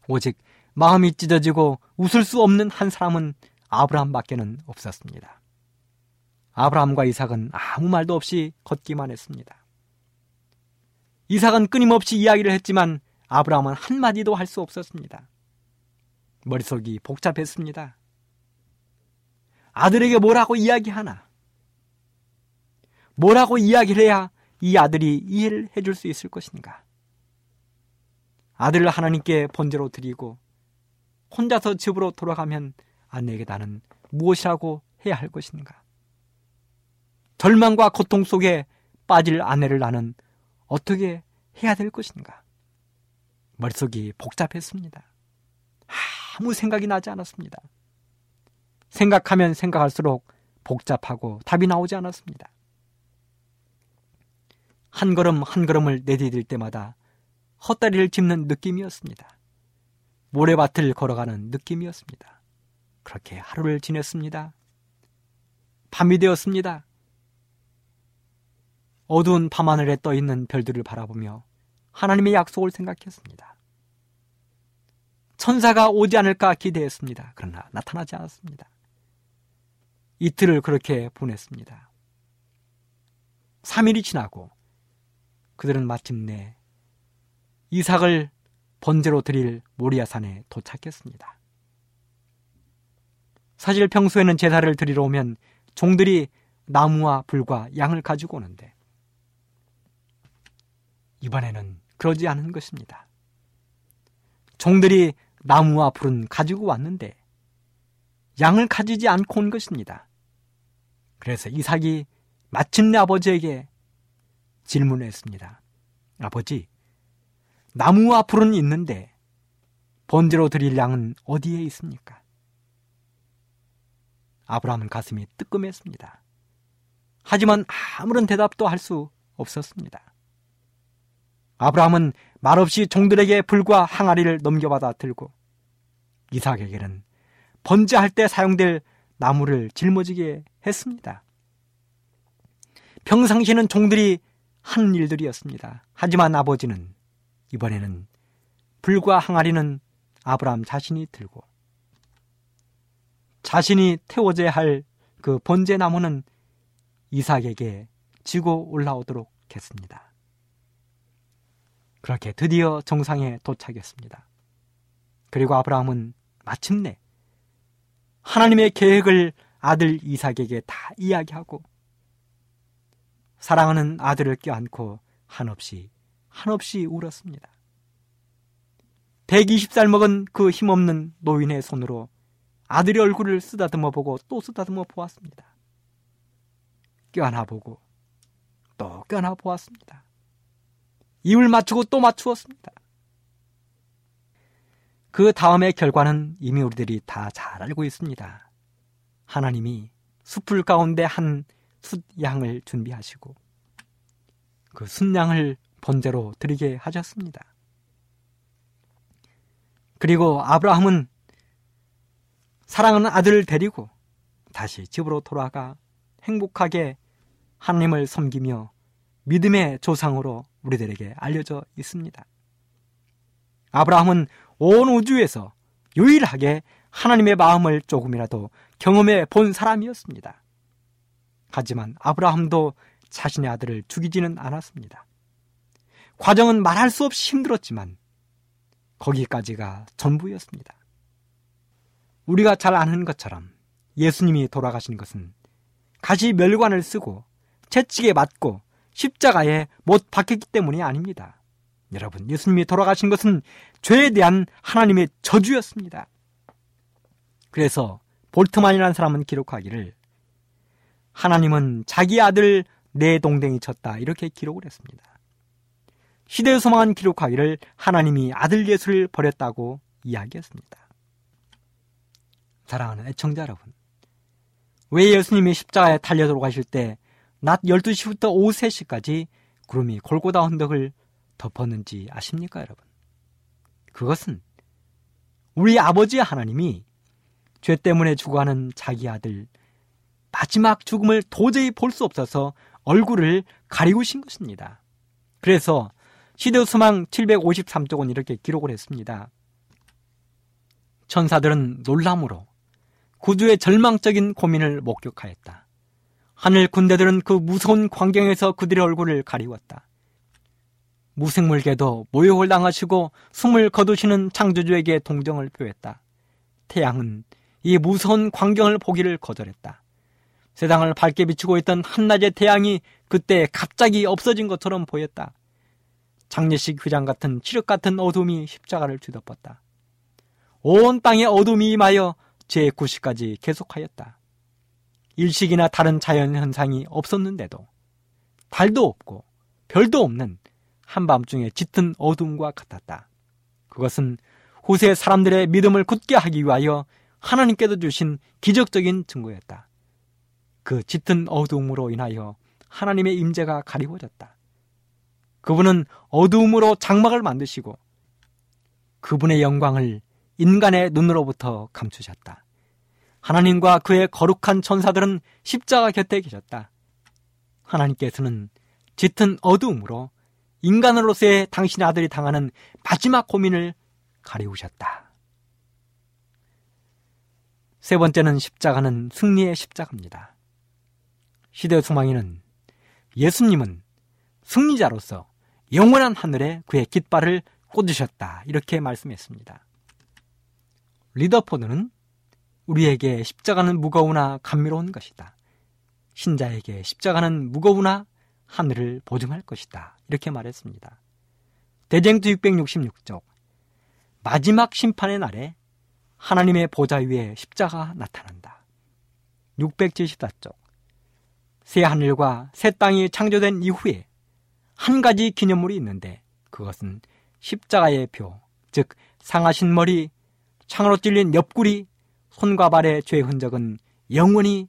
오직 마음이 찢어지고 웃을 수 없는 한 사람은 아브라함밖에는 없었습니다. 아브라함과 이삭은 아무 말도 없이 걷기만 했습니다. 이삭은 끊임없이 이야기를 했지만 아브라함은 한마디도 할 수 없었습니다. 머릿속이 복잡했습니다. 아들에게 뭐라고 이야기하나? 뭐라고 이야기를 해야 이 아들이 이해를 해줄 수 있을 것인가? 아들을 하나님께 번제로 드리고 혼자서 집으로 돌아가면 아내에게 나는 무엇이라고 해야 할 것인가? 절망과 고통 속에 빠질 아내를 나는 어떻게 해야 될 것인가? 머릿속이 복잡했습니다. 아무 생각이 나지 않았습니다. 생각하면 생각할수록 복잡하고 답이 나오지 않았습니다. 한 걸음 한 걸음을 내디딜 때마다 헛다리를 짚는 느낌이었습니다. 모래밭을 걸어가는 느낌이었습니다. 그렇게 하루를 지냈습니다. 밤이 되었습니다. 어두운 밤하늘에 떠 있는 별들을 바라보며 하나님의 약속을 생각했습니다. 천사가 오지 않을까 기대했습니다. 그러나 나타나지 않았습니다. 이틀을 그렇게 보냈습니다. 3일이 지나고 그들은 마침내 이삭을 번제로 드릴 모리아산에 도착했습니다. 사실 평소에는 제사를 드리러 오면 종들이 나무와 불과 양을 가지고 오는데 이번에는 그러지 않은 것입니다. 종들이 나무와 불은 가지고 왔는데 양을 가지지 않고 온 것입니다. 그래서 이삭이 마침내 아버지에게 질문했습니다. 아버지, 나무와 불은 있는데 번제로 드릴 양은 어디에 있습니까? 아브라함은 가슴이 뜨끔했습니다. 하지만 아무런 대답도 할 수 없었습니다. 아브라함은 말없이 종들에게 불과 항아리를 넘겨받아 들고 이삭에게는 번제할 때 사용될 나무를 짊어지게 했습니다. 평상시에는 종들이 하는 일들이었습니다. 하지만 아버지는 이번에는 불과 항아리는 아브라함 자신이 들고 자신이 태워져야 할 그 번제 나무는 이삭에게 지고 올라오도록 했습니다. 그렇게 드디어 정상에 도착했습니다. 그리고 아브라함은 마침내 하나님의 계획을 아들 이삭에게 다 이야기하고 사랑하는 아들을 껴안고 한없이 한없이 울었습니다. 120살 먹은 그 힘없는 노인의 손으로 아들의 얼굴을 쓰다듬어 보고 또 쓰다듬어 보았습니다. 껴안아 보고 또 껴안아 보았습니다. 입을 맞추고 또 맞추었습니다. 그 다음의 결과는 이미 우리들이 다 잘 알고 있습니다. 하나님이 숲을 가운데 한 숫양을 준비하시고 그 숫양을 번제로 드리게 하셨습니다. 그리고 아브라함은 사랑하는 아들을 데리고 다시 집으로 돌아가 행복하게 하나님을 섬기며 믿음의 조상으로 우리들에게 알려져 있습니다. 아브라함은 온 우주에서 유일하게 하나님의 마음을 조금이라도 경험해 본 사람이었습니다. 하지만 아브라함도 자신의 아들을 죽이지는 않았습니다. 과정은 말할 수 없이 힘들었지만 거기까지가 전부였습니다. 우리가 잘 아는 것처럼 예수님이 돌아가신 것은 가시 멸관을 쓰고 채찍에 맞고 십자가에 못 박혔기 때문이 아닙니다. 여러분, 예수님이 돌아가신 것은 죄에 대한 하나님의 저주였습니다. 그래서 볼트만이라는 사람은 기록하기를 하나님은 자기 아들 내 동댕이 쳤다 이렇게 기록을 했습니다. 시대의 소망은 기록하기를 하나님이 아들 예수를 버렸다고 이야기했습니다. 사랑하는 애청자 여러분, 왜 예수님이 십자가에 달려 들어가실 때 낮 12시부터 오후 3시까지 구름이 골고다 언덕을 덮었는지 아십니까, 여러분? 그것은 우리 아버지 하나님이 죄 때문에 죽어가는 자기 아들 마지막 죽음을 도저히 볼 수 없어서 얼굴을 가리우신 것입니다. 그래서 시대수망 753쪽은 이렇게 기록을 했습니다. 천사들은 놀람으로 구주의 절망적인 고민을 목격하였다. 하늘 군대들은 그 무서운 광경에서 그들의 얼굴을 가리웠다. 무생물계도 모욕을 당하시고 숨을 거두시는 창조주에게 동정을 표했다. 태양은 이 무서운 광경을 보기를 거절했다. 세상을 밝게 비추고 있던 한낮의 태양이 그때 갑자기 없어진 것처럼 보였다. 장례식 회장 같은 칠흑 같은 어둠이 십자가를 뒤덮었다. 온 땅에 어둠이 임하여 제9시까지 계속하였다. 일식이나 다른 자연 현상이 없었는데도 달도 없고 별도 없는 한밤중에 짙은 어둠과 같았다. 그것은 후세 사람들의 믿음을 굳게 하기 위하여 하나님께서 주신 기적적인 증거였다. 그 짙은 어두움으로 인하여 하나님의 임재가 가리워졌다. 그분은 어두움으로 장막을 만드시고 그분의 영광을 인간의 눈으로부터 감추셨다. 하나님과 그의 거룩한 천사들은 십자가 곁에 계셨다. 하나님께서는 짙은 어두움으로 인간으로서의 당신의 아들이 당하는 마지막 고민을 가리우셨다. 세 번째는 십자가는 승리의 십자가입니다. 시대 소망이는 예수님은 승리자로서 영원한 하늘에 그의 깃발을 꽂으셨다. 이렇게 말씀했습니다. 리더포드는 우리에게 십자가는 무거우나 감미로운 것이다. 신자에게 십자가는 무거우나 하늘을 보증할 것이다. 이렇게 말했습니다. 대쟁투 666쪽 마지막 심판의 날에 하나님의 보좌 위에 십자가 나타난다. 674쪽 새 하늘과 새 땅이 창조된 이후에 한 가지 기념물이 있는데 그것은 십자가의 표, 즉 상하신 머리, 창으로 찔린 옆구리, 손과 발의 죄 흔적은 영원히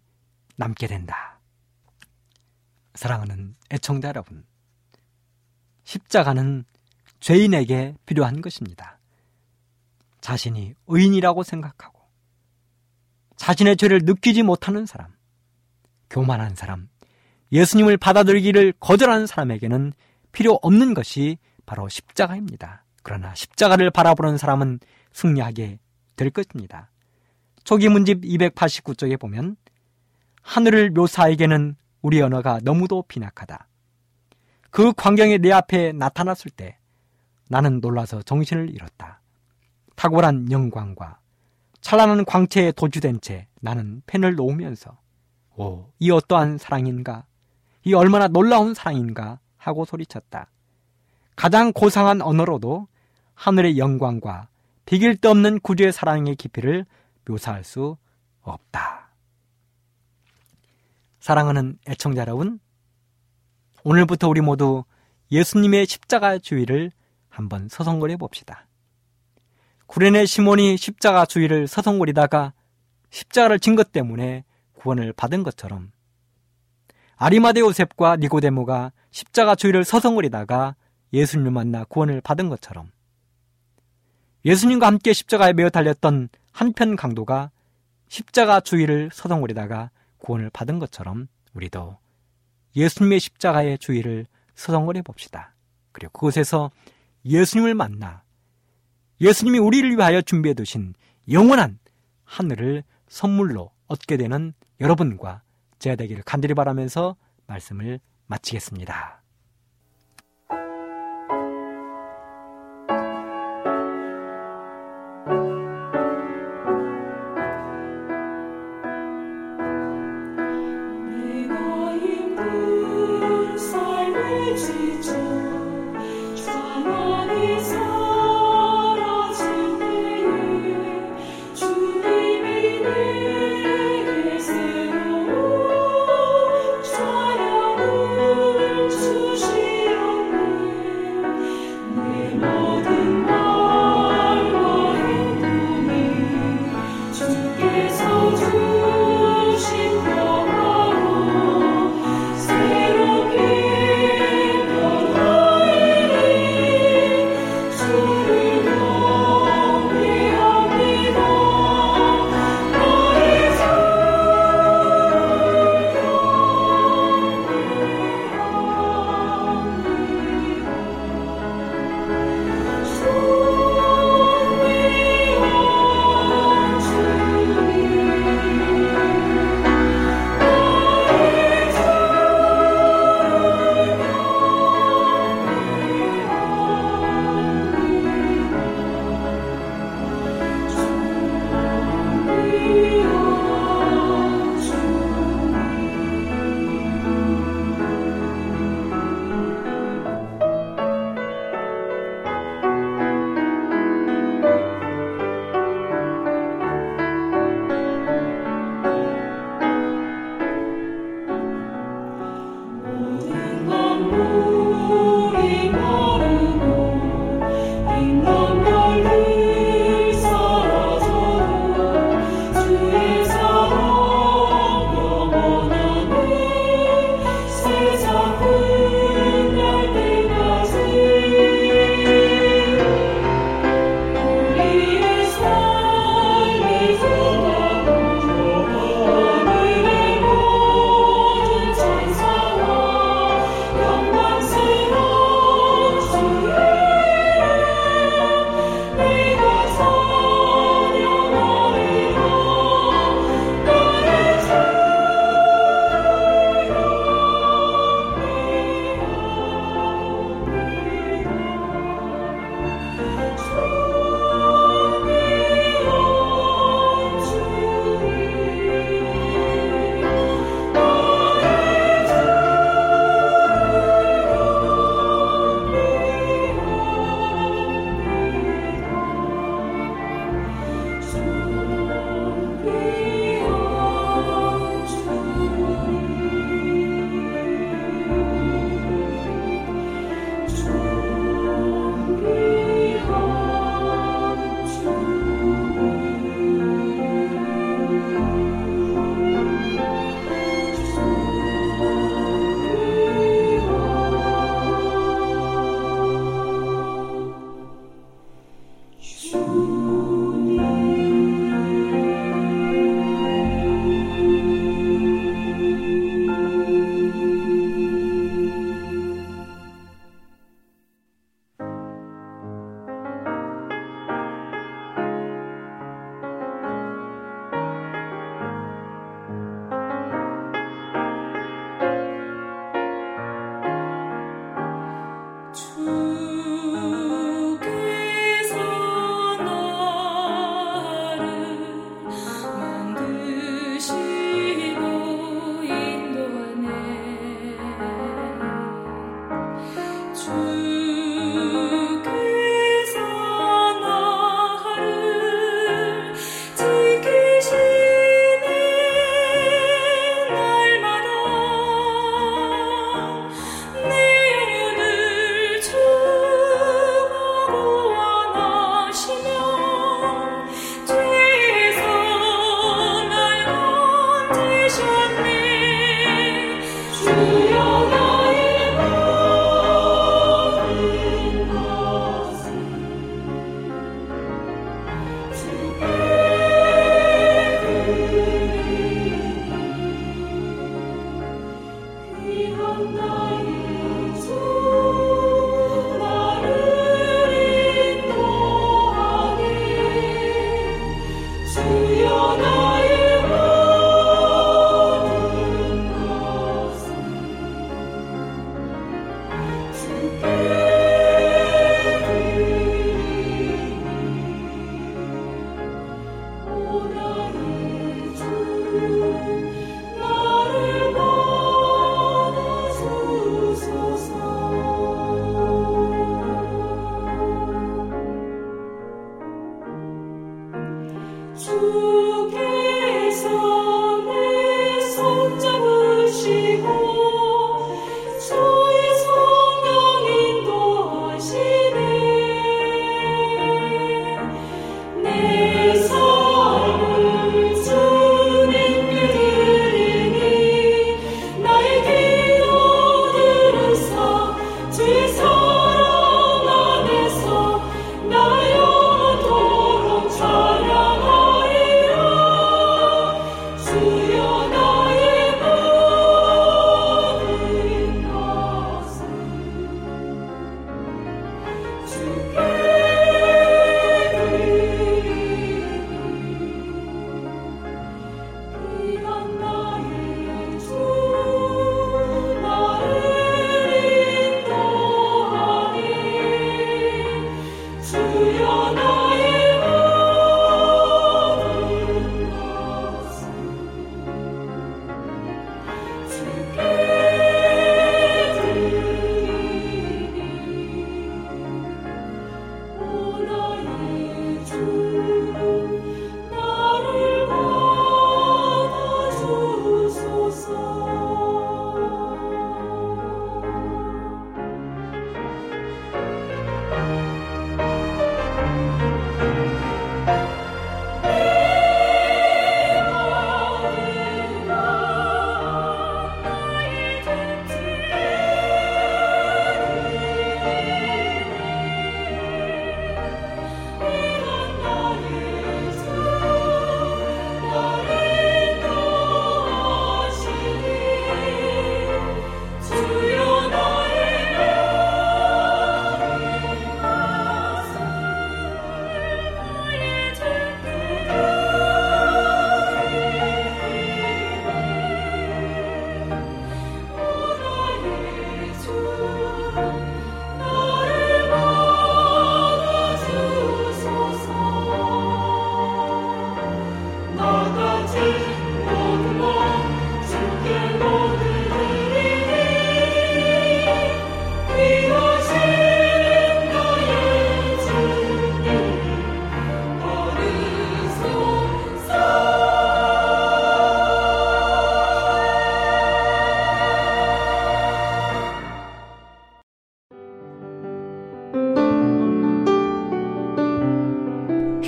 남게 된다. 사랑하는 애청자 여러분, 십자가는 죄인에게 필요한 것입니다. 자신이 의인이라고 생각하고 자신의 죄를 느끼지 못하는 사람, 교만한 사람, 예수님을 받아들이기를 거절하는 사람에게는 필요 없는 것이 바로 십자가입니다. 그러나 십자가를 바라보는 사람은 승리하게 될 것입니다. 초기 문집 289쪽에 보면 하늘을 묘사에게는 우리 언어가 너무도 빈약하다. 그 광경이 내 앞에 나타났을 때 나는 놀라서 정신을 잃었다. 탁월한 영광과 찬란한 광채에 도주된 채 나는 펜을 놓으면서 오, 이 어떠한 사랑인가? 이 얼마나 놀라운 사랑인가? 하고 소리쳤다. 가장 고상한 언어로도 하늘의 영광과 비길 데 없는 구주의 사랑의 깊이를 묘사할 수 없다. 사랑하는 애청자 여러분, 오늘부터 우리 모두 예수님의 십자가 주의를 한번 서성거려 봅시다. 구레네 시몬이 십자가 주의를 서성거리다가 십자가를 진 것 때문에 구원을 받은 것처럼 아리마데 요셉과 니고데모가 십자가 주의를 서성거리다가 예수님을 만나 구원을 받은 것처럼 예수님과 함께 십자가에 매어 달렸던 한편 강도가 십자가 주의를 서성거리다가 구원을 받은 것처럼 우리도 예수님의 십자가의 주의를 서성거려 봅시다. 그리고 그곳에서 예수님을 만나 예수님이 우리를 위하여 준비해 두신 영원한 하늘을 선물로 얻게 되는 여러분과 제가 되기를 간절히 바라면서 말씀을 마치겠습니다.